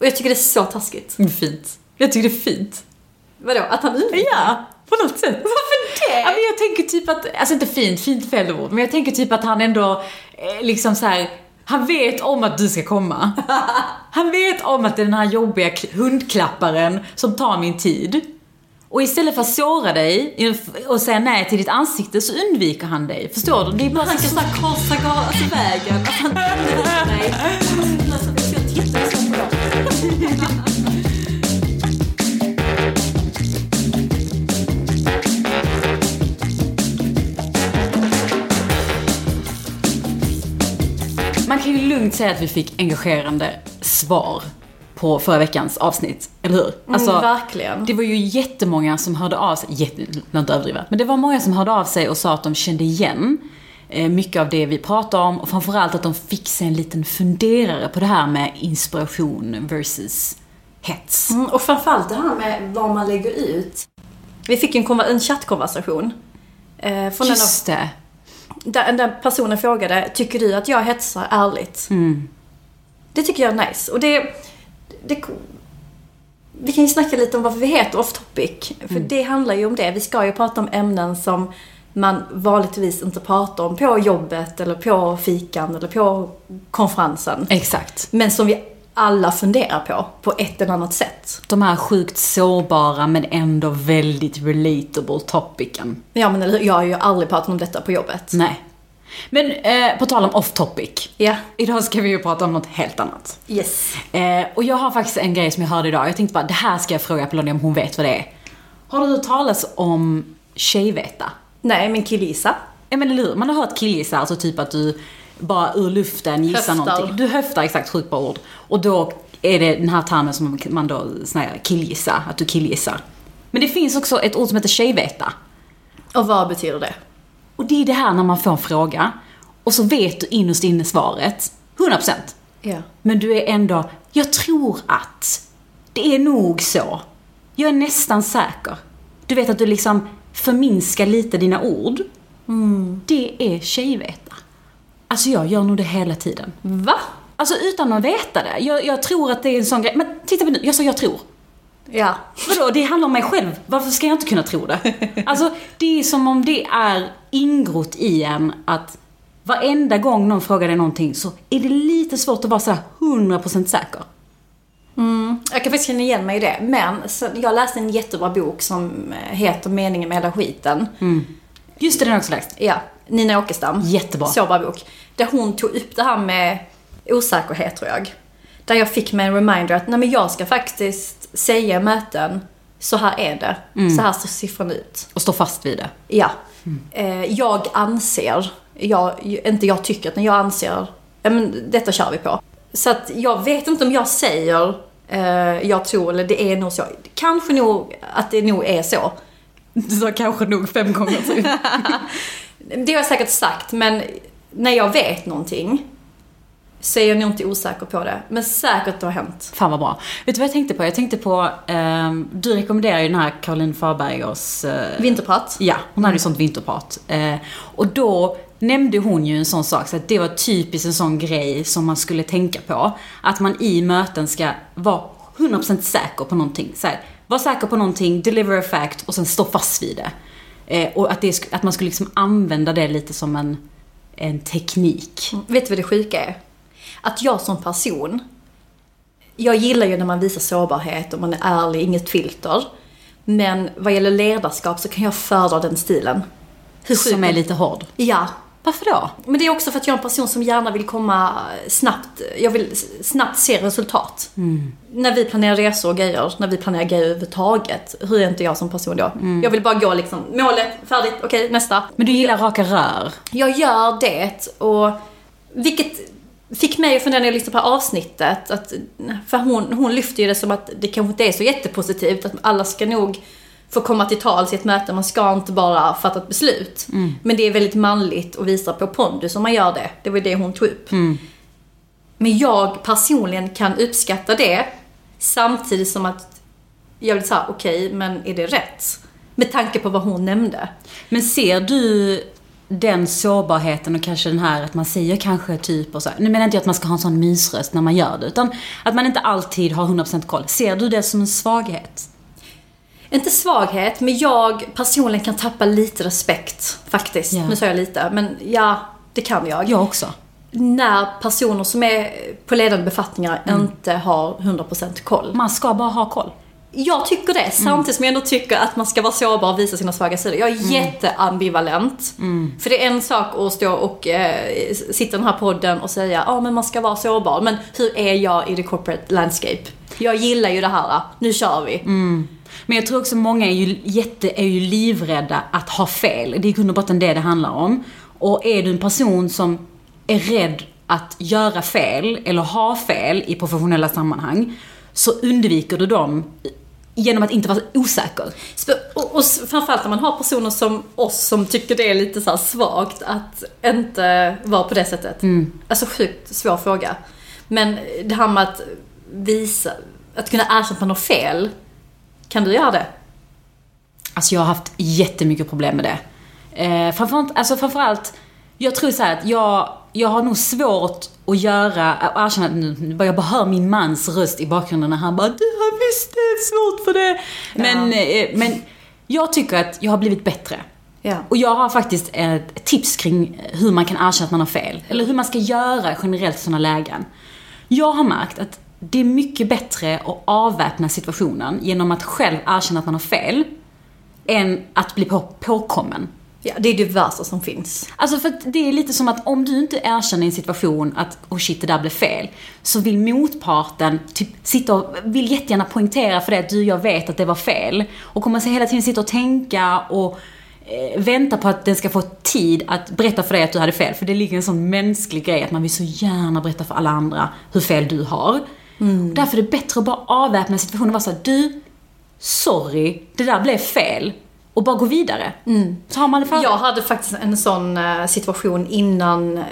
Och jag tycker det är så taskigt. Fint. Jag tycker det är fint. Vadå, att han undviker? Ja, på något sätt. Varför det? Ja, men jag tänker typ att, alltså inte fint, fint fel ord, men jag tänker typ att han ändå eh, liksom så här. Han vet om att du ska komma. Han vet om att det är den här jobbiga kl- hundklapparen som tar min tid. Och istället för att såra dig och säga nej till ditt ansikte så undviker han dig. Förstår du? Det är bara Han kan så... korsa alltså vägen. Att han nej. Man kan ju lugnt säga att vi fick engagerande svar på förra veckans avsnitt, eller hur? Alltså, Mm, verkligen. Det var ju jättemånga som hörde av sig, jätte, inte överdriva, men det var många som hörde av sig och sa att de kände igen mycket av det vi pratade om och framförallt att de fick sig en liten funderare på det här med inspiration versus hets. Mm, och framförallt det här med vad man lägger ut. Vi fick en, en chattkonversation. Eh, från Just det. där, där personen frågade, tycker du att jag hetsar ärligt? Mm. Det tycker jag är nice. Och det, det... Vi kan ju snacka lite om varför vi heter Off Topic. För Mm. det handlar ju om det. Vi ska ju prata om ämnen som man vanligtvis inte pratar om på jobbet eller på fikan eller på konferensen. Exakt. Men som vi alla funderar på, på ett eller annat sätt. De här sjukt sårbara men ändå väldigt relatable topicen. Ja men eller jag har ju aldrig pratat om detta på jobbet. Nej. Men eh, på tal om off topic. Ja. Idag ska vi ju prata om något helt annat. Yes. Eh, och jag har faktiskt en grej som jag hörde idag. Jag tänkte bara, det här ska jag fråga Apollonia om hon vet vad det är. Har du hört talas om tjejveta? Nej, men killgissa. Ja men eller hur? Man har hört killgissa, alltså typ att du bara ur luften gissar Höftar. någonting. Du höftar, exakt, sjukt bra ord. Och då är det den här termen som man då säger killgissa, att du killgissar. Men det finns också ett ord som heter tjejveta. Och vad betyder det? Och det är det här när man får en fråga och så vet du innerst inne svaret, 100%. Ja. Men du är ändå, jag tror att det är nog så. Jag är nästan säker. Du vet att du liksom förminskar lite dina ord. Det är tjejveta. Alltså jag gör nog det hela tiden. Va? Alltså utan att veta det. Jag, jag tror att det är en sån grej. Men titta på nu, jag sa jag tror. Ja. Vadå, det handlar om mig själv. Varför ska jag inte kunna tro det? Alltså, det är som om det är ingrott i en att varenda gång någon frågar dig någonting så är det lite svårt att vara så här 100% säker. Jag kan faktiskt känna igen mig i det. Men så, jag läste en jättebra bok som eh, heter Meningen med hela skiten. Just det, den har jag också läst. Ja, Nina Åkestam. Jättebra. Så bra bok. Där hon tog upp det här med osäkerhet tror jag. Där jag fick mig en reminder att nej men jag ska faktiskt säga i möten, så här är det. Så här ser siffran ut. Och stå fast vid det. Ja. Eh, jag anser, jag, inte jag tycker, utan jag anser, ja men detta kör vi på. Så att jag vet inte om jag säger, jag tror, eller det är nog så. Kanske nog att det nog är så. Du sa kanske nog fem gånger typ. Det har jag säkert sagt, men när jag vet någonting så är jag nog inte osäker på det. Men säkert det har hänt. Fan vad bra. Vet du vad jag tänkte på? Jag tänkte på, ehm, du rekommenderar ju den här Caroline Farbergers... eh, Vinterprat. Ja, hon hade ju sånt vinterprat. Eh, och då nämnde hon ju en sån sak, så att det var typiskt en sån grej som man skulle tänka på. Att man i möten ska vara 100% säker på någonting. Så här, var säker på någonting, deliver a fact och sen stå fast vid det. Eh, och att, det, att man skulle liksom använda det lite som en, en teknik. Vet du vad det sjuka är? Att jag som person, jag gillar ju när man visar sårbarhet och man är ärlig, inget filter. Men vad gäller ledarskap så kan jag föredra den stilen. Hur Som är lite hård. Ja. Varför då? Men det är också för att jag är en person som gärna vill komma snabbt, jag vill snabbt se resultat. När vi planerar resor och grejer, när vi planerar grejer överhuvudtaget, hur är inte jag som person då? Jag vill bara gå liksom, målet, färdigt, okej nästa. Men du gillar raka rör. Jag gör det och vilket fick mig att fundera när jag lyssnade på avsnittet. Att, för hon, hon lyfter ju det som att det kanske inte är så jättepositivt. Att alla ska nog få komma till tals i ett möte. Man ska inte bara fatta ett beslut. Men det är väldigt manligt och visar på pondus om man gör det. Det var det hon tog upp. Men jag personligen kan uppskatta det. Samtidigt som att jag vill säga, okej, men är det rätt? Med tanke på vad hon nämnde. Men ser du den sårbarheten och kanske den här att man säger kanske typ och så. Nu menar inte jag att man ska ha en sån mysröst när man gör det, utan att man inte alltid har 100% koll. Ser du det som en svaghet? Inte svaghet, men jag personligen kan tappa lite respekt faktiskt. Ja. Nu sa jag lite, men ja, det kan jag. Jag också. När personer som är på ledande befattningar inte har 100% koll. Man ska bara ha koll. Jag tycker det, samtidigt som jag ändå tycker att man ska vara sårbar och visa sina svaga sidor. Jag är jätteambivalent. För det är en sak att stå och eh, sitta i den här podden och säga ja men man ska vara sårbar. Men hur är jag i the corporate landscape? Jag gillar ju det här, nu kör vi. Men jag tror också många är ju, jätte, är ju livrädda att ha fel. Det är i grund och botten det det handlar om. Och är du en person som är rädd att göra fel, eller ha fel i professionella sammanhang, så undviker du dem genom att inte vara osäker. Och, och framförallt när man har personer som oss som tycker det är lite så svagt att inte vara på det sättet. Alltså sjukt svår fråga. Men det här med att visa, att kunna erkänna att man har fel. Kan du göra det? Alltså jag har haft jättemycket problem med det. Eh, framförallt, alltså framförallt, jag tror så här att jag, jag har nog svårt att göra, att erkänna att nu, jag bara hör min mans röst i bakgrunden när han bara Du har visst det är svårt för det. Men, eh, men jag tycker att jag har blivit bättre. Ja. Och jag har faktiskt ett tips kring hur man kan erkänna att man har fel. Eller hur man ska göra generellt i sådana lägen. Jag har märkt att det är mycket bättre att avväpna situationen genom att själv erkänna att man har fel, än att bli på, påkommen. ja, det är det värsta som finns. Alltså för att det är lite som att om du inte erkänner i en situation att oh shit, det där blev fel. Så vill motparten typ sitta och, vill jättegärna poängtera för det att du, jag vet att det var fel. Och kommer sig hela tiden sitta och tänka och eh, vänta på att den ska få tid att berätta för dig att du hade fel. För det ligger en sån mänsklig grej att man vill så gärna berätta för alla andra hur fel du har. Därför är det bättre att bara avväpna situationen och vara såhär, du, sorry, det där blev fel. Och bara gå vidare. Så har man det för Jag hade faktiskt en sån eh, situation innan eh,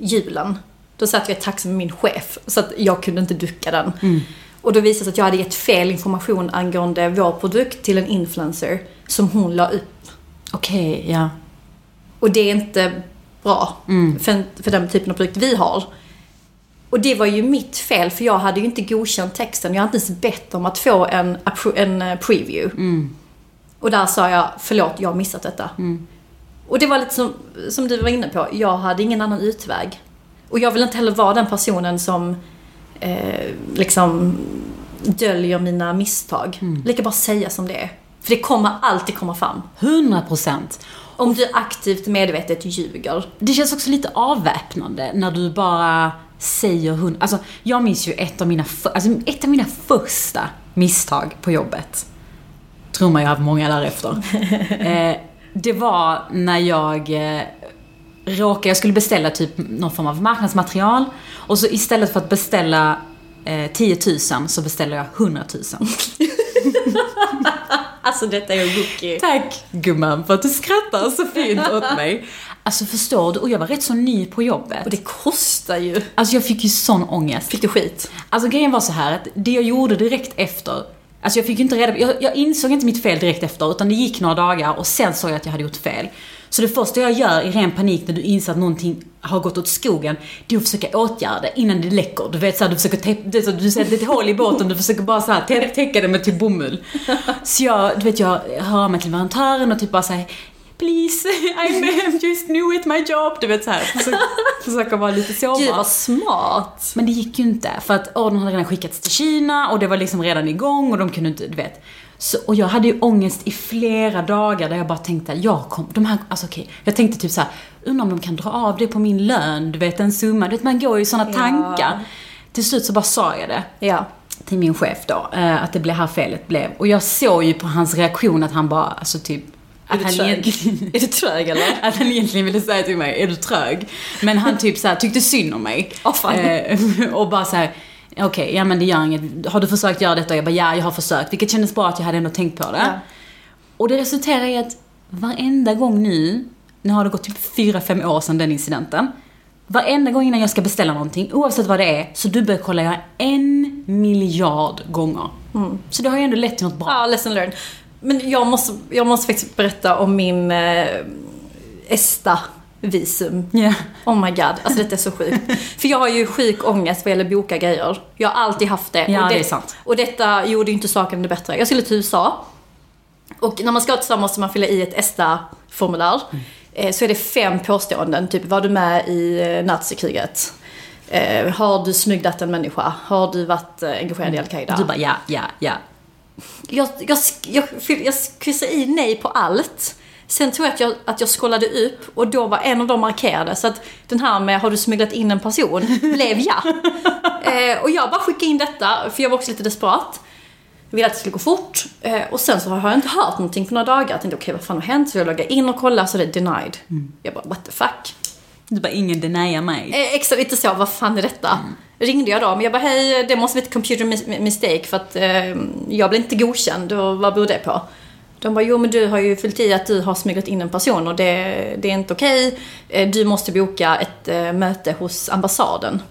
julen. Då satt jag i taxi med min chef, så att jag kunde inte ducka den. Och då visade det sig att jag hade gett fel information angående vår produkt till en influencer som hon la upp. Okej, ja. Och det är inte bra för, för den typen av produkt vi har. Och det var ju mitt fel, för jag hade ju inte godkänt texten. Jag hade inte ens bett om att få en, en eh, preview. Och där sa jag, förlåt, jag har missat detta. Och det var lite som, som du var inne på, jag hade ingen annan utväg. Och jag vill inte heller vara den personen som eh, liksom döljer mina misstag. Lika bara säga som det är. För det kommer alltid komma fram. 100 procent. Om du aktivt medvetet ljuger. Det känns också lite avväpnande när du bara säger hund... Alltså, jag minns ju ett av mina, för... alltså, ett av mina första misstag på jobbet. Tror man jag har haft många därefter. eh, det var när jag eh, råkade... Jag skulle beställa typ någon form av marknadsmaterial. Och så istället för att beställa eh, 10 000 så beställer jag 100 000. Alltså detta är en rookie. Tack gumman för att du skrattar så fint åt mig. Alltså förstår du? Och jag var rätt så ny på jobbet. Och det kostar ju. Alltså jag fick ju sån ångest. Fick du skit? Alltså grejen var så här att det jag gjorde direkt efter Alltså jag fick inte reda jag, jag insåg inte mitt fel direkt efter utan det gick några dagar och sen såg jag att jag hade gjort fel. Så det första jag gör i ren panik när du inser att någonting har gått åt skogen, det är att försöka åtgärda det innan det läcker. Du vet såhär, du försöker täppa, du sätter ett hål i båten, du försöker bara såhär tä, täcka det med typ bomull. Så jag, du vet jag hör av mig till leverantören och typ bara säger Please, I just new it my job. Du vet såhär, försöker, försöker vara lite sårbar. Gud vad smart. Men det gick ju inte, för att ordern hade redan skickats till Kina och det var liksom redan igång och de kunde inte, du vet. Så, och jag hade ju ångest i flera dagar där jag bara tänkte, jag kom, de här, alltså okej, jag tänkte typ såhär, undrar om de kan dra av det på min lön, du vet en summa, du vet man går ju i sådana Ja. tankar. Till slut så bara sa jag det Ja. till min chef då, eh, att det blev här felet blev. Och jag såg ju på hans reaktion att han bara, alltså typ, att du han trög? egentligen... Är du trög eller? Att han egentligen ville säga till mig, är du trög? Men han typ så här, tyckte synd om mig. Fan. Eh, och bara så här. okej, ja men det gör inget. Har du försökt göra detta? Jag bara, ja jag har försökt. Vilket kändes bra att jag hade ändå tänkt på det. Ja. Och det resulterar i att varenda gång nu, nu har det gått typ 4-5 år sedan den incidenten. Varenda gång innan jag ska beställa någonting, oavsett vad det är, så dubbelkollar jag en miljard gånger. Så det har ju ändå lett till något bra. Ja, lesson learned. Men jag måste, jag måste faktiskt berätta om min eh, ESTA-visum. Ja. Oh my god, alltså detta är så sjukt. För jag har ju sjuk ångest vad gäller boka grejer. Jag har alltid haft det. Ja, och det är sant. Och detta gjorde ju inte saken bättre. Jag skulle till USA. Och när man ska till USA måste man fylla i ett ESTA-formulär. Mm. Eh, så är det fem påståenden, typ var du med i eh, nazikriget? Eh, har du smyglat en människa? Har du varit eh, engagerad i Al-Qaida? Du bara, ja, ja, ja. Jag, jag, jag, jag, kryssade i nej på allt. Sen tror jag att jag, att jag scrollade upp och då var en av dem markerade. Så att den här med har du smugglat in en person blev ja. eh, och jag bara skickade in detta för jag var också lite desperat. Jag ville att det skulle gå fort. Eh, och sen så har jag inte hört någonting på några dagar. Jag tänkte okej vad fan har hänt? Så jag loggade in och kollade så det är denied. Jag bara what the fuck. Du bara, ingen deniar mig. Eh, extra lite så, vad fan är detta? Ringde jag då, men jag bara hej, det måste vara ett computer mis- mistake för att eh, jag blev inte godkänd och vad beror det på? De bara, jo men du har ju fyllt i att du har smuggat in en person och det, det är inte okej. Eh, Du måste boka ett eh, möte hos ambassaden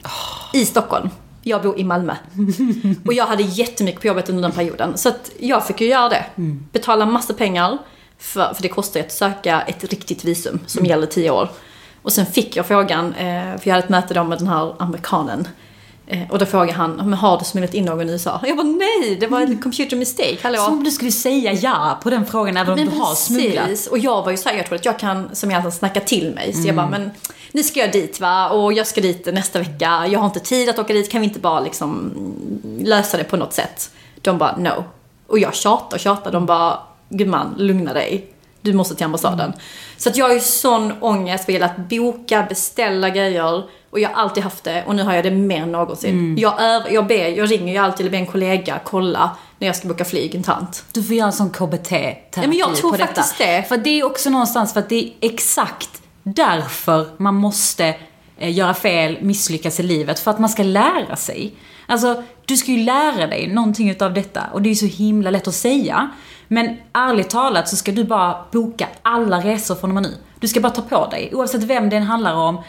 i Stockholm. Jag bor i Malmö. och jag hade jättemycket på jobbet under den perioden. Så att jag fick ju göra det. Betala massa pengar. För, för det kostar ju att söka ett riktigt visum som gäller tio år. Och sen fick jag frågan, eh, för jag hade ett möte då med den här amerikanen. Eh, och då frågade han, men har du smugglat in någon i USA? Jag bara nej, det var en computer mistake, hallå. Som om du skulle säga ja på den frågan även om du har smugglat. Och jag var ju såhär, jag tror att jag kan som jag snacka till mig. Så jag bara, men nu ska jag dit va, och jag ska dit nästa vecka. Jag har inte tid att åka dit, kan vi inte bara liksom lösa det på något sätt? De bara, no. Och jag tjatade och tjatade, de bara, gumman, lugna dig. Du måste till ambassaden. Så att jag har ju sån ångest vad gäller att boka, beställa grejer. Och jag har alltid haft det och nu har jag det mer än någonsin. Jag, öv, jag, ber, jag ringer ju alltid eller ber en kollega kolla när jag ska boka flyg internt. Du får göra en sån KBT-terapi Ja, men jag tror på detta. faktiskt det. För det är också någonstans för att det är exakt därför man måste eh, göra fel, misslyckas i livet. För att man ska lära sig. Alltså, du ska ju lära dig någonting utav detta. Och det är ju så himla lätt att säga. Men ärligt talat så ska du bara boka alla resor från och med nu. Du ska bara ta på dig, oavsett vem den handlar om,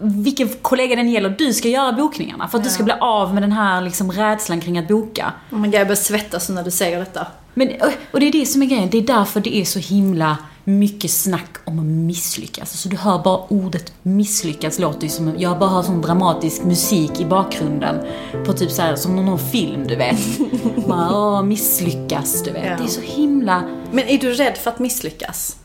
vilken kollega den gäller, du ska göra bokningarna. För att du ska bli av med den här liksom rädslan kring att boka. Oh my God, jag börjar svettas när du säger detta. Men, och det är det som är grejen, det är därför det är så himla mycket snack om att misslyckas. Alltså du hör bara ordet misslyckas låter ju som, jag bara hör sån dramatisk musik i bakgrunden. På typ så här, som någon film du vet. bara, åh, misslyckas, du vet. Ja. Det är så himla Men är du rädd för att misslyckas?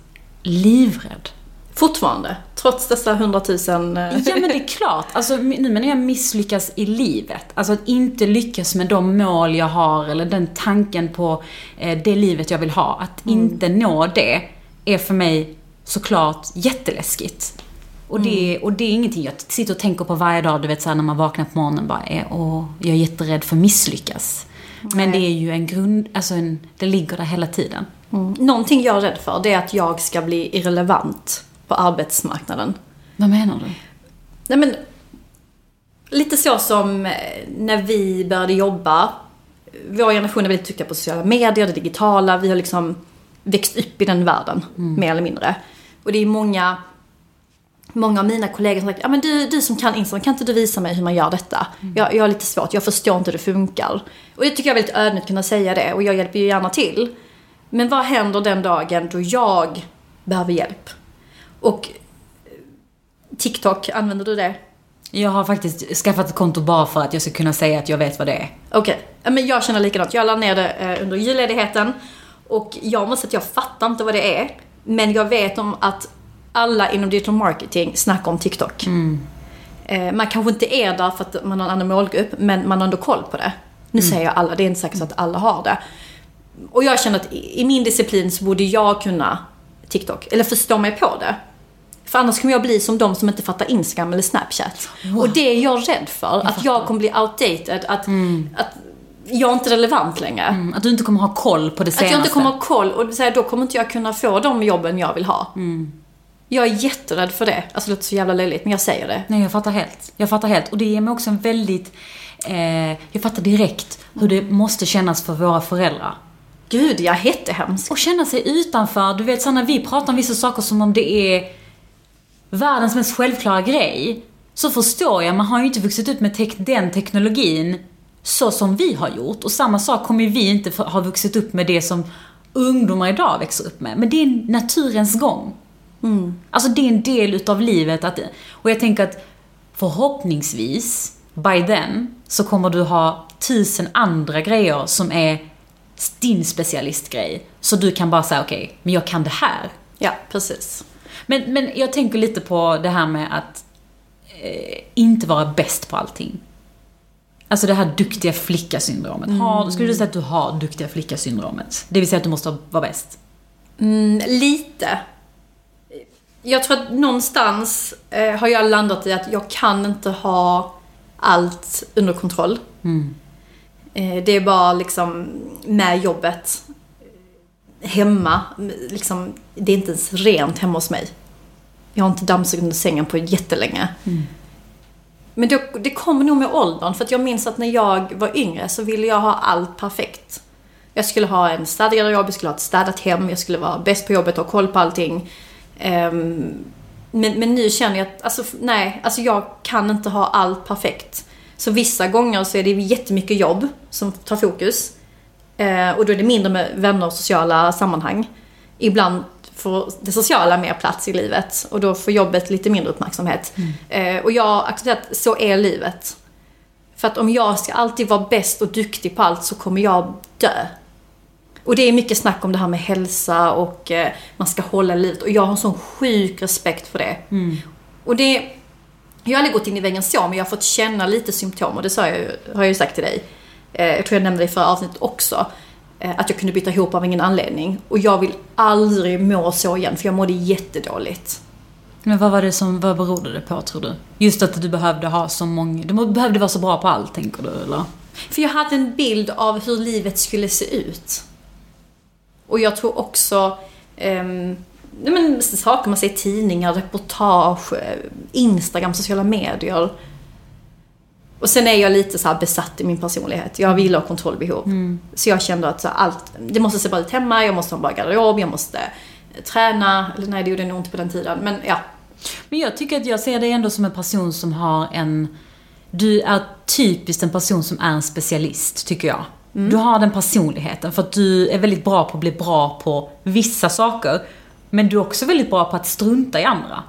livrädd. Fortfarande? Trots dessa hundratusen... eh, Ja men det är klart, alltså nu menar jag misslyckas i livet. Alltså att inte lyckas med de mål jag har eller den tanken på eh, det livet jag vill ha. Att inte nå det är för mig såklart jätteläskigt. Och det, och det är ingenting jag sitter och tänker på varje dag, du vet såhär när man vaknar på morgonen bara är, åh, jag är jätterädd för att misslyckas. Men det är ju en grund, alltså en, det ligger där hela tiden. Mm. Någonting jag är rädd för, det är att jag ska bli irrelevant på arbetsmarknaden. Vad menar du? Nej men, lite så som eh, när vi började jobba. Vår generation är väldigt duktiga på sociala medier, det digitala. Vi har liksom växt upp i den världen, mer eller mindre. Och det är många, många av mina kollegor som sagt, ja men du, du som kan Instagram, kan inte du visa mig hur man gör detta? Jag, jag har lite svårt, jag förstår inte hur det funkar. Och jag tycker jag är väldigt ödmjukt att kunna säga det, och jag hjälper ju gärna till. Men vad händer den dagen då jag behöver hjälp? Och eh, TikTok, använder du det? Jag har faktiskt skaffat ett konto bara för att jag ska kunna säga att jag vet vad det är. Okej, ja, men jag känner likadant. Jag la ner det eh, under julledigheten. Och jag måste säga att jag fattar inte vad det är. Men jag vet om att alla inom digital marketing snackar om TikTok. Eh, man kanske inte är där för att man har en annan målgrupp, men man har ändå koll på det. Nu säger jag alla, det är inte säkert så att alla har det. Och jag känner att i min disciplin så borde jag kunna TikTok, eller förstå mig på det. För annars kommer jag bli som de som inte fattar Instagram eller Snapchat. Och det är jag rädd för, att jag kommer bli outdated. Att, att jag är inte relevant längre. Mm, att du inte kommer ha koll på det senaste. Att jag inte kommer ha koll och så här, då kommer inte jag kunna få de jobben jag vill ha. Jag är jätterädd för det. Alltså det låter så jävla löjligt, men jag säger det. Nej, jag fattar helt. Jag fattar helt. Och det ger mig också en väldigt... Eh, jag fattar direkt hur det måste kännas för våra föräldrar. Gud, jag är jättehemskt. Och känna sig utanför. Du vet, så när vi pratar om vissa saker som om det är världens mest självklara grej. Så förstår jag, man har ju inte vuxit upp med tek den teknologin så som vi har gjort. Och samma sak kommer vi inte ha vuxit upp med det som ungdomar idag växer upp med. Men det är naturens gång. Alltså det är en del utav livet. Att, och jag tänker att förhoppningsvis, by then, så kommer du ha tusen andra grejer som är din specialistgrej. Så du kan bara säga okej, men jag kan det här. Ja, precis. Men, men jag tänker lite på det här med att eh, inte vara bäst på allting. Alltså det här duktiga flicka-syndromet. Har, skulle du säga att du har duktiga flicka-syndromet? Det vill säga att du måste vara bäst? Mm, lite. Jag tror att någonstans eh, har jag landat i att jag kan inte ha allt under kontroll. Eh, det är bara liksom med jobbet. Hemma, liksom, det är inte ens rent hemma hos mig. Jag har inte dammsugit under sängen på jättelänge. Men det, det kommer nog med åldern, för att jag minns att när jag var yngre så ville jag ha allt perfekt. Jag skulle ha en städad jobb, jag skulle ha ett städat hem, jag skulle vara bäst på jobbet och ha koll på allting. Um, men, men nu känner jag att, alltså nej, alltså jag kan inte ha allt perfekt. Så vissa gånger så är det jättemycket jobb som tar fokus. Eh, och då är det mindre med vänner och sociala sammanhang. Ibland får det sociala mer plats i livet och då får jobbet lite mindre uppmärksamhet. Eh, och jag har accepterat att så är livet. För att om jag ska alltid vara bäst och duktig på allt så kommer jag dö. Och det är mycket snack om det här med hälsa och eh, man ska hålla livet. Och jag har en sån sjuk respekt för det. Och det... Jag har aldrig gått in i väggen så, men jag har fått känna lite symptom. Och det sa jag, har jag ju sagt till dig. Eh, jag tror jag nämnde det i förra avsnittet också. Eh, att jag kunde byta ihop av ingen anledning. Och jag vill aldrig må så igen, för jag mådde jättedåligt. Men vad var det som, vad berodde det på tror du? Just att du behövde ha så många, du behövde vara så bra på allt tänker du eller? För jag hade en bild av hur livet skulle se ut. Och jag tror också, nej men, saker man ser i tidningar, reportage, eh, Instagram, sociala medier. Och sen är jag lite så här besatt i min personlighet. Jag vill ha kontrollbehov. Så jag kände att så allt, det måste se bra ut hemma, jag måste ha en bra garderob, jag måste eh, träna. Eller nej, det gjorde jag nog inte på den tiden. Men ja. Men jag tycker att jag ser dig ändå som en person som har en... Du är typiskt en person som är en specialist, tycker jag. Du har den personligheten, för att du är väldigt bra på att bli bra på vissa saker. Men du är också väldigt bra på att strunta i andra.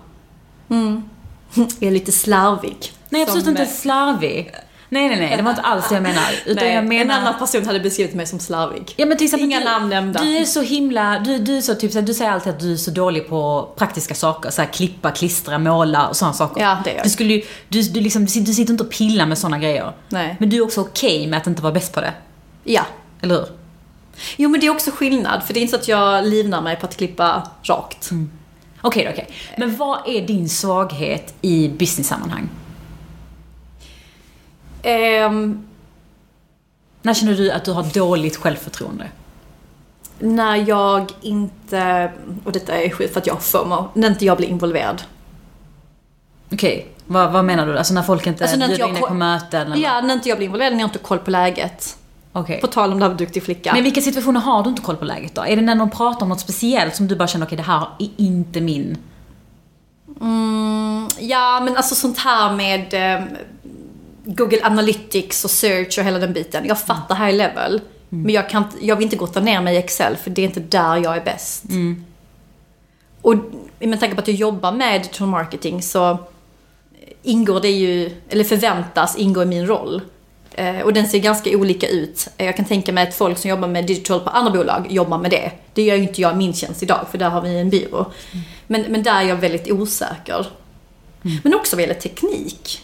Jag är lite slarvig. Nej, absolut Som, inte eh, slarvig. Nej, nej, nej, det var inte alls det jag menar. Utan Nej, jag menar... En annan person hade beskrivit mig som slarvig. Ja men till exempel, Inga du, namn nämnda. Du är så himla, du, du är så typ du säger alltid att du är så dålig på praktiska saker. Så här, klippa, klistra, måla och sådana saker. Ja, det är jag. Du skulle du, du, liksom, du sitter- du sitter inte och pillar med sådana grejer. Nej. Men du är också okej med att inte vara bäst på det. Ja. Eller hur? Jo men det är också skillnad, för det är inte så att jag livnar mig på att klippa rakt. Okej, okej. Men vad är din svaghet i business-sammanhang? Ehm, När känner du att du har dåligt självförtroende? när jag inte, och detta är skit för att jag har FOMO, när inte jag blir involverad. Okej, vad, vad menar du? Alltså när folk inte Alltså, när bjuder in på möten? Eller? Ja, när inte jag blir involverad, när jag inte har koll på läget. Okej. På tal om det här med duktig flicka. Men vilka situationer har du inte koll på läget då? Är det när någon pratar om något speciellt som du bara känner, okej det här är inte min... Mm, ja, men alltså sånt här med ehm, Google Analytics och search och hela den biten. Jag fattar high level. Men jag, kan, jag vill inte gotta ner mig i Excel, för det är inte där jag är bäst. Och med tanke på att jag jobbar med digital marketing så ingår det ju, eller förväntas ingå i min roll. Eh, och den ser ganska olika ut. Eh, Jag kan tänka mig att folk som jobbar med digital på andra bolag jobbar med det. Det gör ju inte jag i min tjänst idag, för där har vi en byrå. Men, men där är jag väldigt osäker. Men också vad gäller teknik.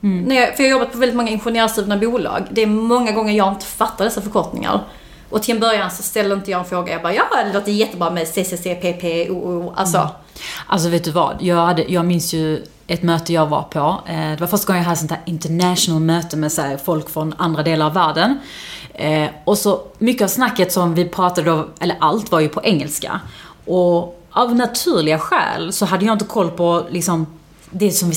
När jag, för jag har jobbat på väldigt många ingenjörsdrivna bolag. Det är många gånger jag inte fattar dessa förkortningar. Och till en början så ställde inte jag en fråga. Jag bara, ja det låter jättebra med CCC, PP, OO. Alltså, Alltså vet du vad? Jag, hade, jag minns ju ett möte jag var på. Eh, det var första gången jag hade sånt här international möte med så folk från andra delar av världen. Eh, och så mycket av snacket som vi pratade om, eller allt var ju på engelska. Och av naturliga skäl så hade jag inte koll på liksom det som vi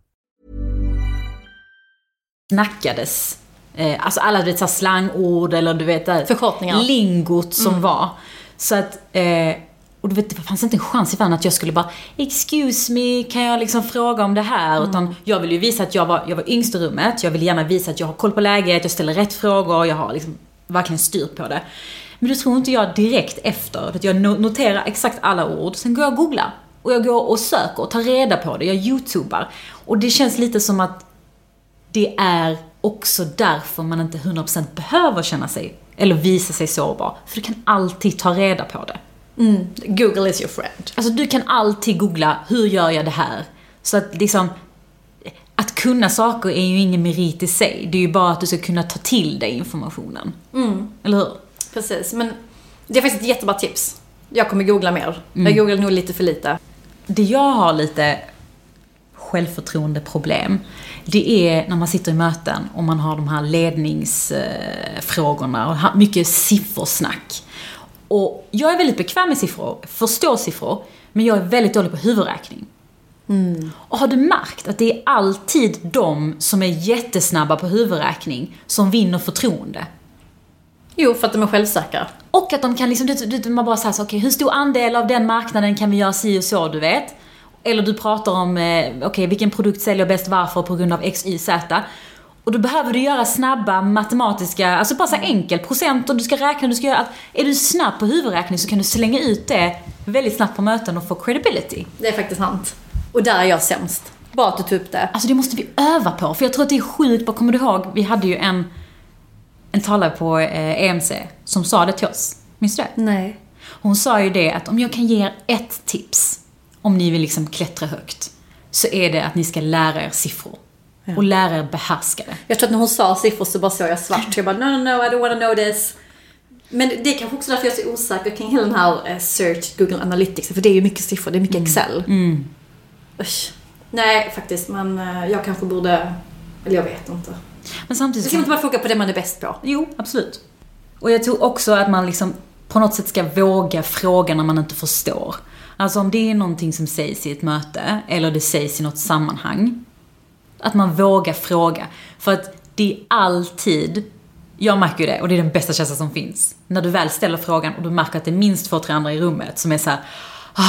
snackades. Eh, alltså alla vet, så här slangord eller du vet Förkortningar. lingot som var. Så att, eh, och du vet, det fanns inte en chans i världen att jag skulle bara Excuse me, kan jag liksom fråga om det här? Utan jag ville ju visa att jag var, jag var yngst i rummet. Jag ville gärna visa att jag har koll på läget, jag ställer rätt frågor, jag har liksom verkligen styr på det. Men det tror inte jag direkt efter. Att jag no- noterar exakt alla ord, sen går jag och googlar. Och jag går och söker och tar reda på det, jag youtubar. Och det känns lite som att det är också därför man inte 100% behöver känna sig, eller visa sig sårbar. För du kan alltid ta reda på det. Google is your friend. Alltså du kan alltid googla, hur gör jag det här? Så att liksom, att kunna saker är ju ingen merit i sig. Det är ju bara att du ska kunna ta till dig informationen. Eller hur? Precis, men det är faktiskt ett jättebra tips. Jag kommer googla mer. Jag googlar nog lite för lite. Det jag har lite självförtroendeproblem, det är när man sitter i möten och man har de här ledningsfrågorna och mycket siffersnack. Och jag är väldigt bekväm med siffror, förstår siffror, men jag är väldigt dålig på huvudräkning. Och har du märkt att det är alltid de som är jättesnabba på huvudräkning som vinner förtroende? Jo, för att de är självsäkra. Och att de kan liksom, du, du, man bara säger så, okej, hur stor andel av den marknaden kan vi göra si och så, du vet? Eller du pratar om, eh, okej, vilken produkt säljer bäst varför på grund av X, Y, Z. Och då behöver du göra snabba matematiska, alltså bara så här enkel procent och du ska räkna, du ska göra att, är du snabb på huvudräkning så kan du slänga ut det väldigt snabbt på möten och få credibility. Det är faktiskt sant. Och där är jag sämst. Bara att du tog upp det. Alltså det måste vi öva på, för jag tror att det är sjukt bra. Kommer du ihåg, vi hade ju en, en talare på eh, EMC som sa det till oss. Minns du det? Nej. Hon sa ju det att om jag kan ge er ett tips om ni vill liksom klättra högt, så är det att ni ska lära er siffror. Och lära er behärska det. Jag tror att när hon sa siffror så bara såg jag svart. Jag bara, no, no, no, I don't wanna know this. Men det är kanske också därför jag är så osäker kring hela den här eh, search, Google Analytics. För det är ju mycket siffror, det är mycket Excel. Usch. Nej, faktiskt. Men eh, jag kanske borde... Eller jag vet inte. Men samtidigt Ska man inte bara fokusera på det man är bäst på? Jo, absolut. Och jag tror också att man liksom på något sätt ska våga fråga när man inte förstår. Alltså om det är någonting som sägs i ett möte, eller det sägs i något sammanhang. Att man vågar fråga. För att det är alltid, jag märker ju det, och det är den bästa känslan som finns. När du väl ställer frågan och du märker att det är minst två, tre andra i rummet som är så här, ah,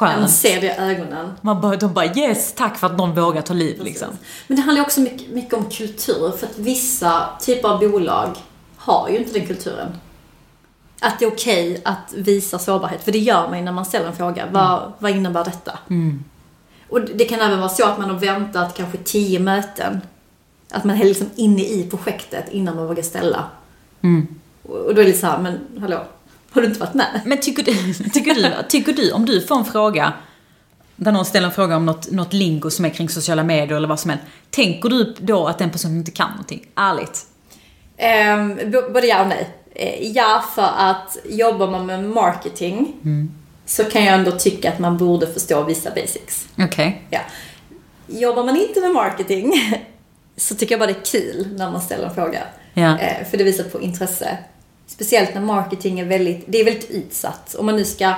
vad Man skönt. ser det i ögonen. Man bara, de bara yes, tack för att någon vågar ta liv liksom. Men det handlar också mycket, mycket om kultur. För att vissa typer av bolag har ju inte den kulturen. Att det är okej att visa sårbarhet. För det gör man ju när man ställer en fråga. Vad, vad innebär detta? Och det kan även vara så att man har väntat kanske tio möten. Att man är liksom inne i projektet innan man vågar ställa. Och och då är det så här, men hallå, har du inte varit med? Men tycker du, tycker du, tycker du, om du får en fråga, där någon ställer en fråga om något, något lingo som är kring sociala medier eller vad som helst. Tänker du då att den personen inte kan någonting? Ärligt. B- både ja och nej. Eh, ja, för att jobbar man med marketing så kan jag ändå tycka att man borde förstå vissa basics. Okej. Ja. Jobbar man inte med marketing så tycker jag bara det är kul när man ställer en fråga. Ja. Eh, för det visar på intresse. Speciellt när marketing är väldigt, det är väldigt utsatt. Om man nu ska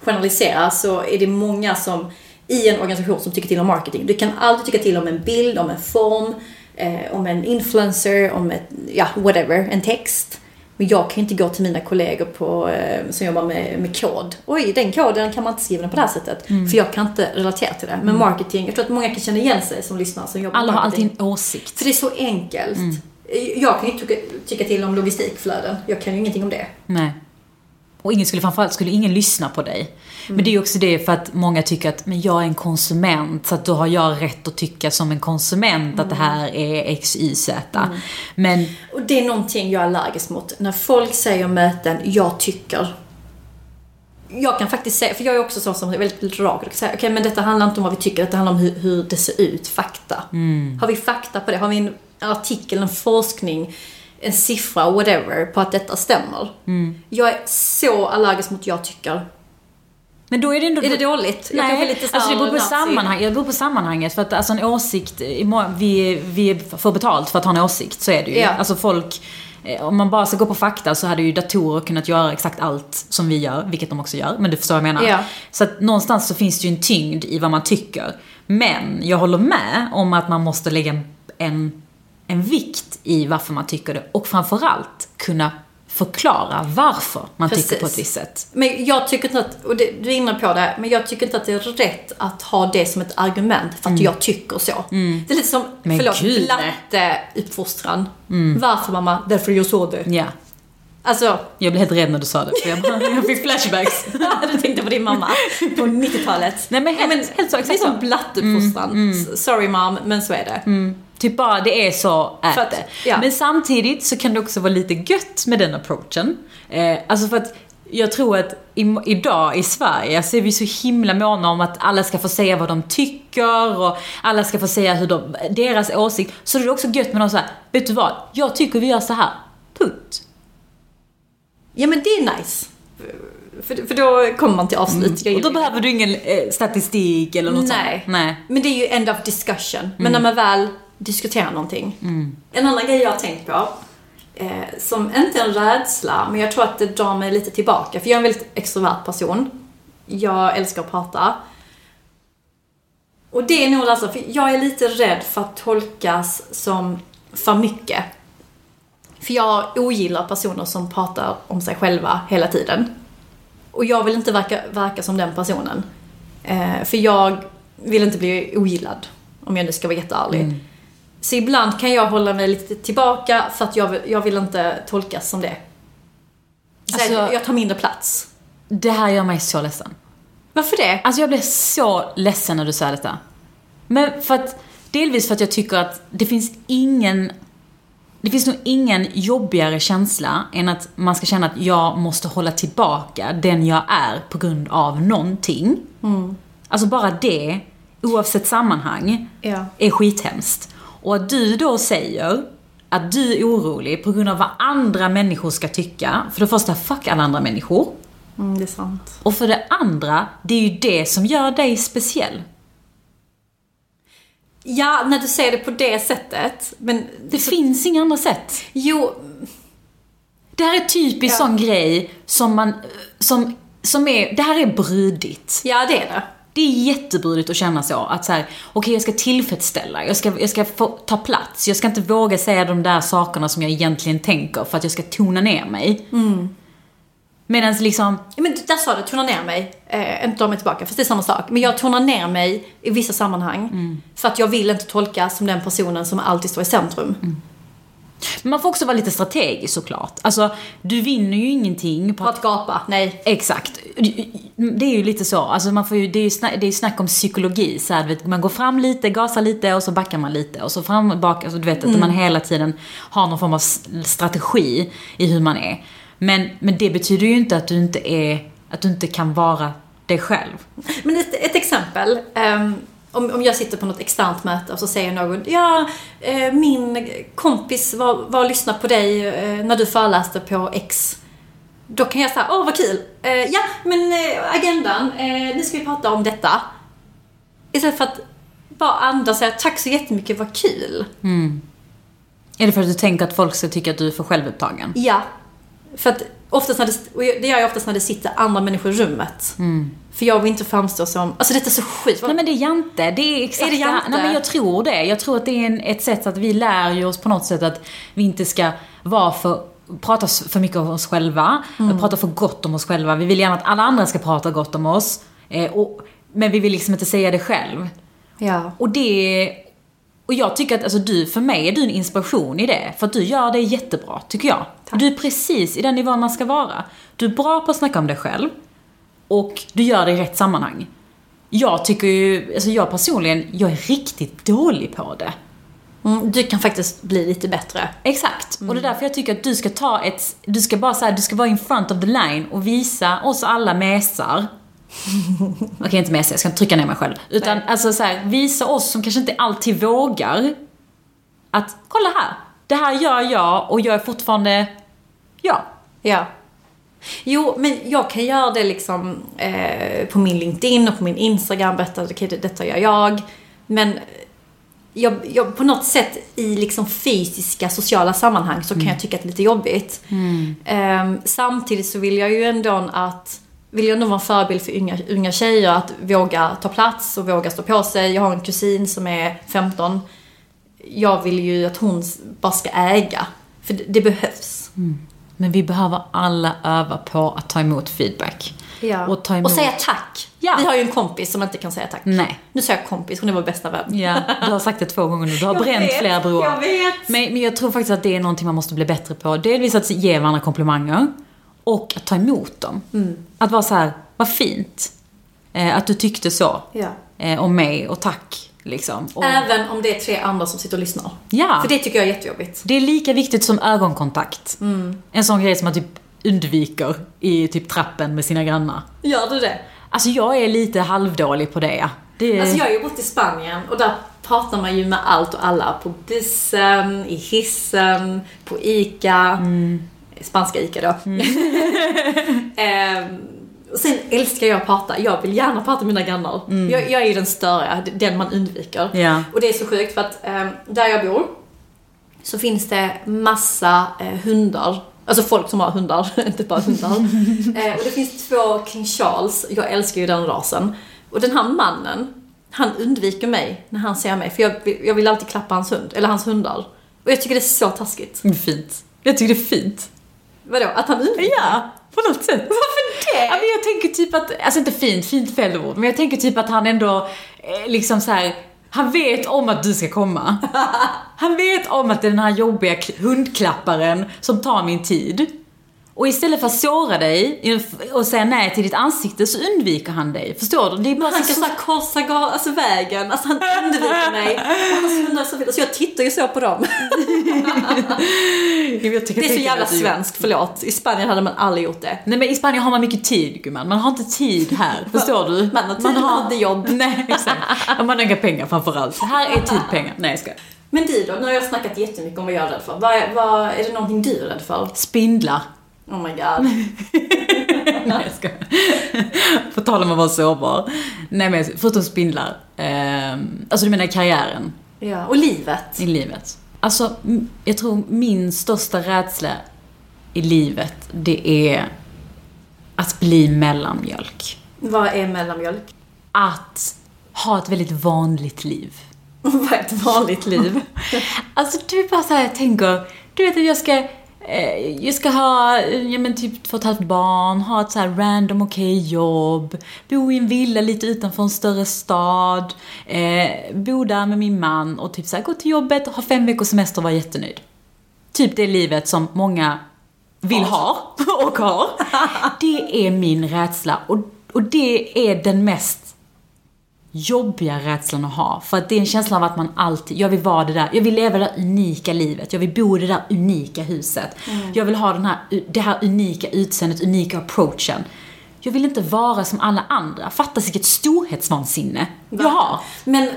generalisera så är det många som i en organisation som tycker till om marketing. Du kan alltid tycka till om en bild, om en form, eh, om en influencer, om ett, ja, whatever, en text. Men jag kan inte gå till mina kollegor på, eh, som jobbar med, med kod. Oj, den koden kan man inte skriva den på det här sättet. Mm. För jag kan inte relatera till det. Men marketing, jag tror att många kan känna igen sig som lyssnar som jobbar Alla har alltid en åsikt. För det är så enkelt. Mm. Jag kan ju tycka, tycka till om logistikflöden. Jag kan ju ingenting om det. Nej. Och ingen skulle, framförallt skulle ingen lyssna på dig. Men det är ju också det för att många tycker att men jag är en konsument så att då har jag rätt att tycka som en konsument att det här är X, Y, Z. Men Och det är någonting jag är allergisk mot. När folk säger möten, jag tycker. Jag kan faktiskt säga, för jag är också sån som är väldigt rak. Kan säga, okej men detta handlar inte om vad vi tycker, detta handlar om hur, hur det ser ut, fakta. Har vi fakta på det? Har vi en artikel, en forskning, en siffra, whatever, på att detta stämmer? Jag är så allergisk mot jag tycker. Men då är det ändå... Är det dåligt? Jag Nej, lite så alltså det beror, på sammanhang, det beror på sammanhanget. För att alltså en åsikt, vi, vi får betalt för att ha en åsikt, så är det ju. Ja. Alltså folk, eh, om man bara ska gå på fakta så hade ju datorer kunnat göra exakt allt som vi gör, vilket de också gör, men du förstår vad jag menar. Ja. Så att någonstans så finns det ju en tyngd i vad man tycker. Men jag håller med om att man måste lägga en, en vikt i varför man tycker det och framförallt kunna förklara varför man tycker på Precis. ett visst sätt. Men jag tycker inte att, och det, du är inne på det, men jag tycker inte att det är rätt att ha det som ett argument för att jag tycker så. Det är lite som, Mm. Men förlåt, blatteuppfostran. Varför mamma? Därför jag såg det. Ja. Alltså, Jag blev helt rädd när du sa det, för jag, bara, jag fick flashbacks. du tänkte på din mamma på 90-talet. Nej, men helt- helt så, Det är exakt som blatteuppfostran. S- Sorry mom, men så är det. Typ bara, det är så, ät att- det. ja. Men samtidigt så kan det också vara lite gött med den approachen. Eh, alltså för att jag tror att i, idag i Sverige så är vi så himla måna om att alla ska få säga vad de tycker och alla ska få säga hur de, deras åsikt. Så det är också gött med någon så här, vet du vad? Jag tycker vi gör så här. Punkt. Ja men det är nice. För, för då kommer man till avslut. Jag Och då behöver du ingen eh, statistik eller något Nej. sånt. Nej. Men det är ju end of discussion. Men när man väl diskuterar någonting. En annan grej jag har tänkt på, eh, som inte är en rädsla, men jag tror att det drar mig lite tillbaka. För jag är en väldigt extrovert person. Jag älskar att prata. Och det är nog alltså, för jag är lite rädd för att tolkas som för mycket. För jag ogillar personer som pratar om sig själva hela tiden. Och jag vill inte verka, verka som den personen. Eh, för jag vill inte bli ogillad, om jag nu ska vara jätteärlig. Så ibland kan jag hålla mig lite tillbaka för att jag vill, jag vill inte tolkas som det. Så Alltså- jag, jag tar mindre plats. Det här gör mig så ledsen. Varför det? Alltså jag blev så ledsen när du sa detta. Men för att, delvis för att jag tycker att det finns ingen det finns nog ingen jobbigare känsla än att man ska känna att jag måste hålla tillbaka den jag är på grund av någonting. Alltså bara det, oavsett sammanhang, Ja. är skithemskt. Och att du då säger att du är orolig på grund av vad andra människor ska tycka. För det första, fuck alla andra människor. Mm, det är sant. Och för det andra, det är ju det som gör dig speciell. Ja, när du säger det på det sättet. Men Det finns inga andra sätt. Jo, Det här är typiskt sån grej som man, som, som är, det här är brydigt. ja det är det. Det är jättebrydigt att känna så, att så här, okej jag ska tillfredsställa, jag ska, jag ska få ta plats, jag ska inte våga säga de där sakerna som jag egentligen tänker för att jag ska tona ner mig. Mm. Medan liksom, Ja, Men där sa du, tona ner mig. Eh, inte dra mig tillbaka, fast det är samma sak. Men jag tonar ner mig i vissa sammanhang. För att jag vill inte tolkas som den personen som alltid står i centrum. Men man får också vara lite strategisk såklart. Alltså, du vinner ju ingenting på På att att gapa, nej. Exakt. Det är ju lite så. Alltså man får ju, det är ju snack, det är snack om psykologi. Så här, man går fram lite, gasar lite och så backar man lite. Och så fram och bak. Alltså, du vet att man hela tiden har någon form av strategi i hur man är. Men, men det betyder ju inte att du inte är, att du inte kan vara dig själv. Men ett, ett exempel. ehm, om, om jag sitter på något externt möte och så säger någon Ja, eh, min kompis var, var och lyssnade på dig eh, när du föreläste på X. Då kan jag säga, åh vad kul. Eh, ja, men eh, agendan, eh, nu ska vi prata om detta. Istället för att bara andas och säga, tack så jättemycket, vad kul. Är det för att du tänker att folk ska tycka att du är för självupptagen? Ja. För att oftast när det, och det gör jag oftast när det sitter andra människor i rummet. För jag vill inte framstå som, alltså detta är så skit. Nej men det är jante, det är exakt Är det jante? Nej men jag tror det. Jag tror att det är en, ett sätt att vi lär ju oss på något sätt att vi inte ska vara för prata för mycket om oss själva, Mm. prata för gott om oss själva. Vi vill gärna att alla andra ska prata gott om oss. Eh, och, men vi vill liksom inte säga det själv. Ja. Och det... Och jag tycker att alltså, du, för mig är du en inspiration i det. För att du gör det jättebra, tycker jag. Du är precis i den nivån man ska vara. Du är bra på att snacka om dig själv. Och du gör det i rätt sammanhang. Jag tycker ju, alltså jag personligen, jag är riktigt dålig på det. Mm, du kan faktiskt bli lite bättre. Exakt. Och det är därför jag tycker att du ska ta ett, du ska bara säga, du ska vara in front of the line och visa oss alla mesar. Okej, inte mesar, jag ska inte trycka ner mig själv. Utan alltså så här, visa oss som kanske inte alltid vågar att, kolla här, det här gör jag och jag är fortfarande, ja. Ja. Jo, men jag kan göra det liksom eh, på min LinkedIn och på min Instagram, berätta det- detta gör jag. Men eh, jag, jag, på något sätt i liksom fysiska, sociala sammanhang så kan jag tycka att det är lite jobbigt. Ehm, samtidigt så vill jag ju ändå att vill jag ändå vara en förebild för unga, unga tjejer att våga ta plats och våga stå på sig. Jag har en kusin som är 15. Jag vill ju att hon bara ska äga. För det, det behövs. Men vi behöver alla öva på att ta emot feedback. Ja. Och ta emot... säga tack. Ja. Vi har ju en kompis som inte kan säga tack. Nej. Nu säger jag kompis, hon är vår bästa vän. Ja, du har sagt det två gånger nu. Du har Jag bränt vet, flera broar. jag vet. Men, men jag tror faktiskt att det är någonting man måste bli bättre på. Delvis att ge varandra komplimanger och att ta emot dem. Mm. Att vara så här, vad fint. Eh, att du tyckte så. Ja. Eh, om mig och tack. Liksom. Och, Även om det är tre andra som sitter och lyssnar. Ja. För det tycker jag är jättejobbigt. Det är lika viktigt som ögonkontakt. Mm. En sån grej som man typ undviker i typ trappen med sina grannar. Gör du det? Alltså jag är lite halvdålig på det. det Alltså jag har ju bott i Spanien och där pratar man ju med allt och alla. På bussen, i hissen, på ICA. Spanska ICA då. Ehm, och sen älskar jag att prata. Jag vill gärna prata med mina grannar. Jag, jag är den störiga, den man undviker. Ja. Och det är så sjukt för att ehm, där jag bor så finns det massa eh, hundar. Alltså folk som har hundar, inte bara hundar. eh, och det finns två King Charles, jag älskar ju den rasen. Och den här mannen, han undviker mig när han ser mig. För jag, vill- jag vill alltid klappa hans hund, eller hans hundar. Och jag tycker det är så taskigt. Fint. Jag tycker det är fint. Vadå, att han undviker? Ja, på något sätt. Varför det? Ja, men jag tänker typ att, alltså inte fint, fint fel ord, men jag tänker typ att han ändå eh, liksom så här. Han vet om att du ska komma. Han vet om att det är den här jobbiga hundklapparen som tar min tid. Och istället för att såra dig och säga nej till ditt ansikte så undviker han dig. Förstår du? Det är bara Han så, kan såhär korsa alltså vägen, alltså han undviker mig. Och är så. Så jag tittar ju så på dem. Det är så jävla svenskt, förlåt. I Spanien hade man aldrig gjort det. Nej men i Spanien har man mycket tid gumman, man har inte tid här, förstår du? Man har tid, man har inte jobb. Nej exakt. Ja, man har inga pengar framförallt. Här är tid pengar. Nej jag skojar. Men du då? Nu har jag snackat jättemycket om vad jag är rädd för. Vad är, vad, är det någonting du är rädd för? Spindlar. Oh my god. Nej jag skojar. På tal om att vara sårbar. Nej men förutom spindlar. ehm, alltså du menar karriären Ja, och livet. i livet. Alltså jag tror min största rädsla i livet det är att bli mellanmjölk. Vad är mellanmjölk? Att ha ett väldigt vanligt liv. Vad är ett vanligt liv? Alltså du bara så här, jag tänker, du vet att jag ska, eh, jag ska ha, eh, ja men typ två och ett halvt barn, ha ett så här random okej jobb, bo i en villa lite utanför en större stad, eh, bo där med min man och typ så här, gå till jobbet, ha fem veckors semester och vara jättenöjd. Typ det livet som många vill ha och har. Det är min rädsla och, och det är den mest jobbiga rädslan att ha. För att det är en känsla av att man alltid, jag vill vara det där, jag vill leva det där unika livet, jag vill bo i det där unika huset. Jag vill ha den här, det här unika utseendet, unika approachen. Jag vill inte vara som alla andra. Fatta vilket storhetsvansinne jag har. Men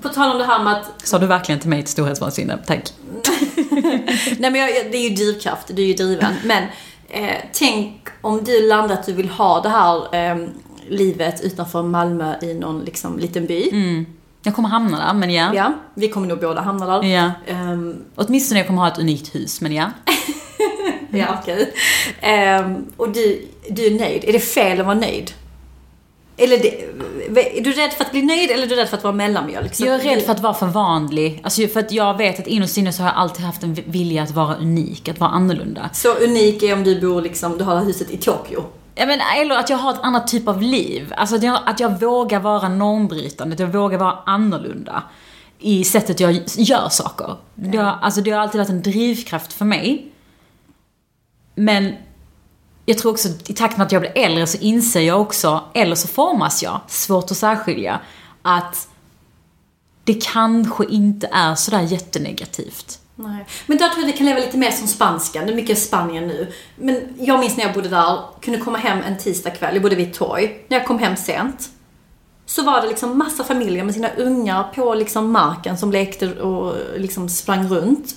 på tal om det här med att Sa du verkligen till mig ett storhetsvansinne? Tack. Nej men jag, det är ju drivkraft, du är ju driven. Men eh, tänk om du landar att du vill ha det här eh, livet utanför Malmö i någon liksom liten by. Jag kommer hamna där, men ja. Ja, vi kommer nog båda hamna där. Ja. Ehm, Åtminstone jag kommer ha ett unikt hus, men ja. Ja, okej. Ehm, och du, du är nöjd. Är det fel att vara nöjd? Eller det, är du rädd för att bli nöjd eller är du rädd för att vara mellanmjölk? Så Jag är rädd för att vara för vanlig. Alltså för att jag vet att innerst inne så har jag alltid haft en vilja att vara unik, att vara annorlunda. Så unik är om du bor liksom, du har huset i Tokyo. Ja, men, eller att jag har ett annat typ av liv. Alltså att jag, att jag vågar vara normbrytande, att jag vågar vara annorlunda i sättet jag gör saker. Det har, alltså det har alltid varit en drivkraft för mig. Men jag tror också i takt med att jag blir äldre så inser jag också, eller så formas jag, svårt att särskilja, att det kanske inte är sådär jättenegativt. Nej. Men där tror jag det kan leva lite mer som spanskan. Det är mycket Spanien nu. Men jag minns när jag bodde där, kunde komma hem en tisdagkväll, jag bodde vid ett torg. När jag kom hem sent, så var det liksom massa familjer med sina ungar på liksom marken som lekte och liksom sprang runt.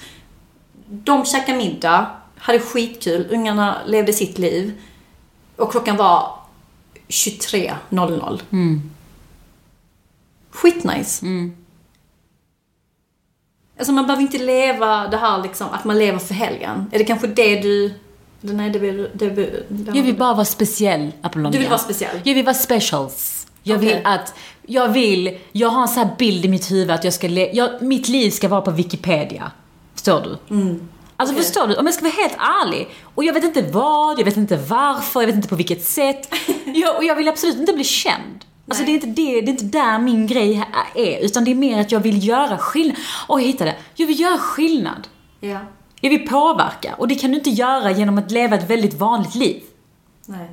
De käkade middag, hade skitkul, ungarna levde sitt liv. Och klockan var 23.00. Mm. Skitnice. Alltså man behöver inte leva det här liksom, att man lever för helgen. Är det kanske det du... Nej, det vill... Det vill Jag vill bara vara speciell, Apollonia. Du vill vara speciell? Jag vill vara specials. Jag Okej. vill att, jag vill, jag har en sån här bild i mitt huvud att jag ska, le, jag, mitt liv ska vara på Wikipedia. Förstår du? Alltså Okej. förstår du? Om jag ska vara helt ärlig. Och jag vet inte vad, jag vet inte varför, jag vet inte på vilket sätt. Jag, och jag vill absolut inte bli känd. Alltså det är, inte det, det är inte där min grej är, utan det är mer att jag vill göra skillnad. Åh, jag hittade. Jag vill göra skillnad. Ja. Jag vill påverka. Och det kan du inte göra genom att leva ett väldigt vanligt liv. Nej.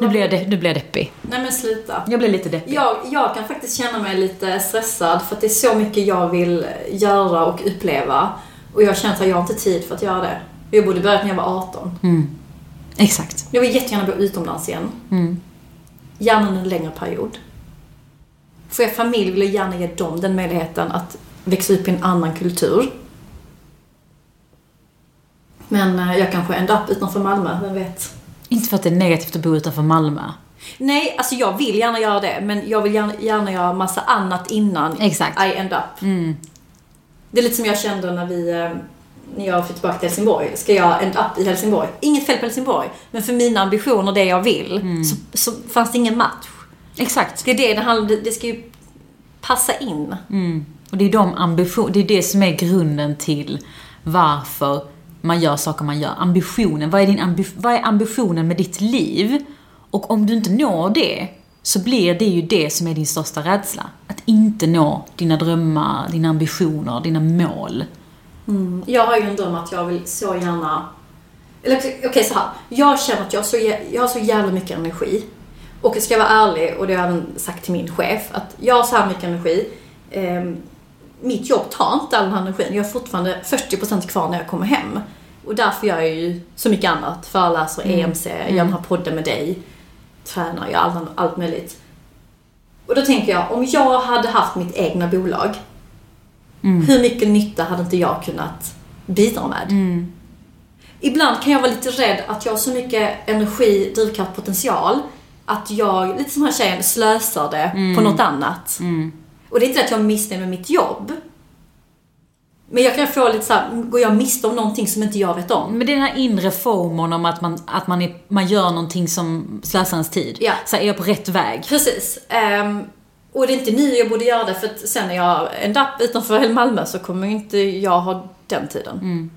Nu blir jag, de, nu blir jag deppig. Nej men sluta. Jag blir lite deppig. Jag, jag kan faktiskt känna mig lite stressad för att det är så mycket jag vill göra och uppleva. Och jag känner att jag har inte tid för att göra det. Jag borde börjat när jag var 18. Exakt. Jag vill jättegärna bo utomlands igen. Gärna under en längre period. Får jag familj vill jag gärna ge dem den möjligheten att växa upp i en annan kultur. Men eh, jag kanske ändå upp utanför Malmö, vem vet? Inte för att det är negativt att bo utanför Malmö. Nej, alltså jag vill gärna göra det, men jag vill gärna, gärna göra massa annat innan Exakt. I end up. Det är lite som jag kände när vi, eh, när jag fick tillbaka till Helsingborg. Ska jag end up i Helsingborg? Inget fel på Helsingborg, men för mina ambitioner, det jag vill, så, så fanns det ingen match. Exakt. Det är det det handlar det ska ju passa in. Och det är de ambition, det är det som är grunden till varför man gör saker man gör. Ambitionen. Vad är, din ambi, vad är ambitionen med ditt liv? Och om du inte når det, så blir det ju det som är din största rädsla. Att inte nå dina drömmar, dina ambitioner, dina mål. Jag har ju en dröm att jag vill så gärna... Eller okej, så här. Jag känner att jag har, så, jag har så jävla mycket energi. Och ska jag vara ärlig, och det har jag även sagt till min chef, att jag har så här mycket energi. Ehm, mitt jobb tar inte all den här energin. Jag har fortfarande 40% kvar när jag kommer hem. Och därför gör jag ju så mycket annat. Föreläser, EMC, gör den här podden med dig. Tränar, gör allt, allt möjligt. Och då tänker jag, om jag hade haft mitt egna bolag, hur mycket nytta hade inte jag kunnat bidra med? Ibland kan jag vara lite rädd att jag har så mycket energi, drivkraft, potential att jag, lite som den här tjejen, slösar det på något annat. Och det är inte att jag är missnöjd med mitt jobb. Men jag kan få lite såhär, går jag miste om någonting som inte jag vet om? Men det är den här inre FOMON om att man, att man, är, man gör någonting som slösar ens tid. Ja. Så här, är jag på rätt väg? Precis. Ehm, och det är inte nu jag borde göra det för att sen när jag end up utanför Malmö så kommer inte jag ha den tiden.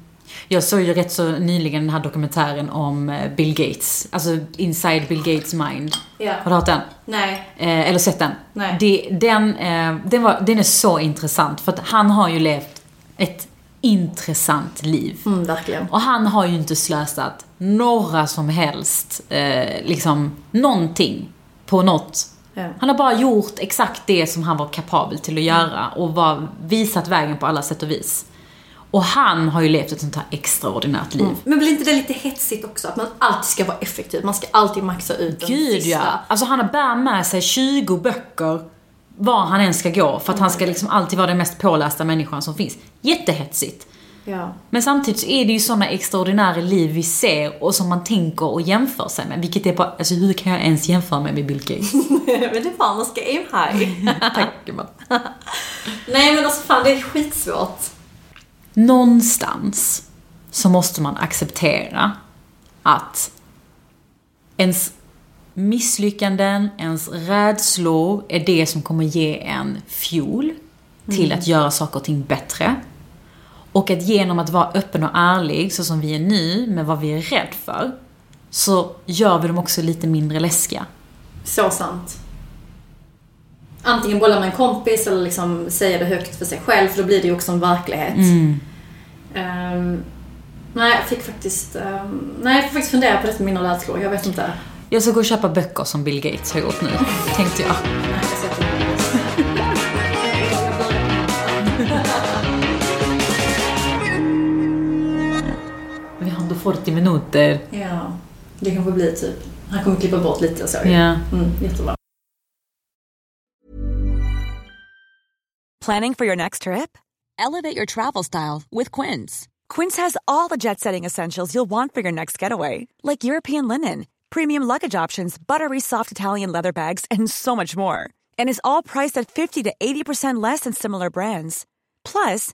Jag såg ju rätt så nyligen den här dokumentären om eh, Bill Gates. Alltså Inside Bill Gates Mind. Ja. Har du hört den? Nej. Eh, eller sett den? Nej. Det, den, eh, den, var, den är så intressant för att han har ju levt ett intressant liv. Mm, verkligen. Och han har ju inte slösat några som helst, eh, liksom, någonting på något. Ja. Han har bara gjort exakt det som han var kapabel till att göra och var, visat vägen på alla sätt och vis. Och han har ju levt ett sånt här extraordinärt liv. Men blir inte det lite hetsigt också? Att man alltid ska vara effektiv. Man ska alltid maxa ut den Gud sista. ja. Alltså han har bär med sig 20 böcker var han än ska gå för att han ska liksom alltid vara den mest pålästa människan som finns. Jättehetsigt. Ja. Men samtidigt så är det ju sådana extraordinära liv vi ser och som man tänker och jämför sig med. Vilket är bara, alltså hur kan jag ens jämföra mig med Bill Gates? men det fan, man ska aim high. Tack gumman. Nej men alltså fan, det är skitsvårt. Någonstans så måste man acceptera att ens misslyckanden, ens rädslor är det som kommer ge en fuel till att göra saker och ting bättre. Och att genom att vara öppen och ärlig, så som vi är nu, med vad vi är rädd för, så gör vi dem också lite mindre läskiga. Så sant. Antingen bolla med en kompis eller liksom säga det högt för sig själv, för då blir det ju också en verklighet. Ehm, nej, jag fick faktiskt... ehm, nej, jag får faktiskt fundera på detta med mina rädslor. Jag vet inte. Jag ska gå och köpa böcker som Bill Gates har gjort nu, tänkte jag. 40 minuter. Ja, det kanske blir typ... Han kommer klippa bort lite och så. Ja. Mm, jättebra. Planning for your next trip? Elevate your travel style with Quince. Quince has all the jet setting essentials you'll want for your next getaway, like European linen, premium luggage options, buttery soft Italian leather bags, and so much more. And is all priced at 50 to 80% less than similar brands. Plus,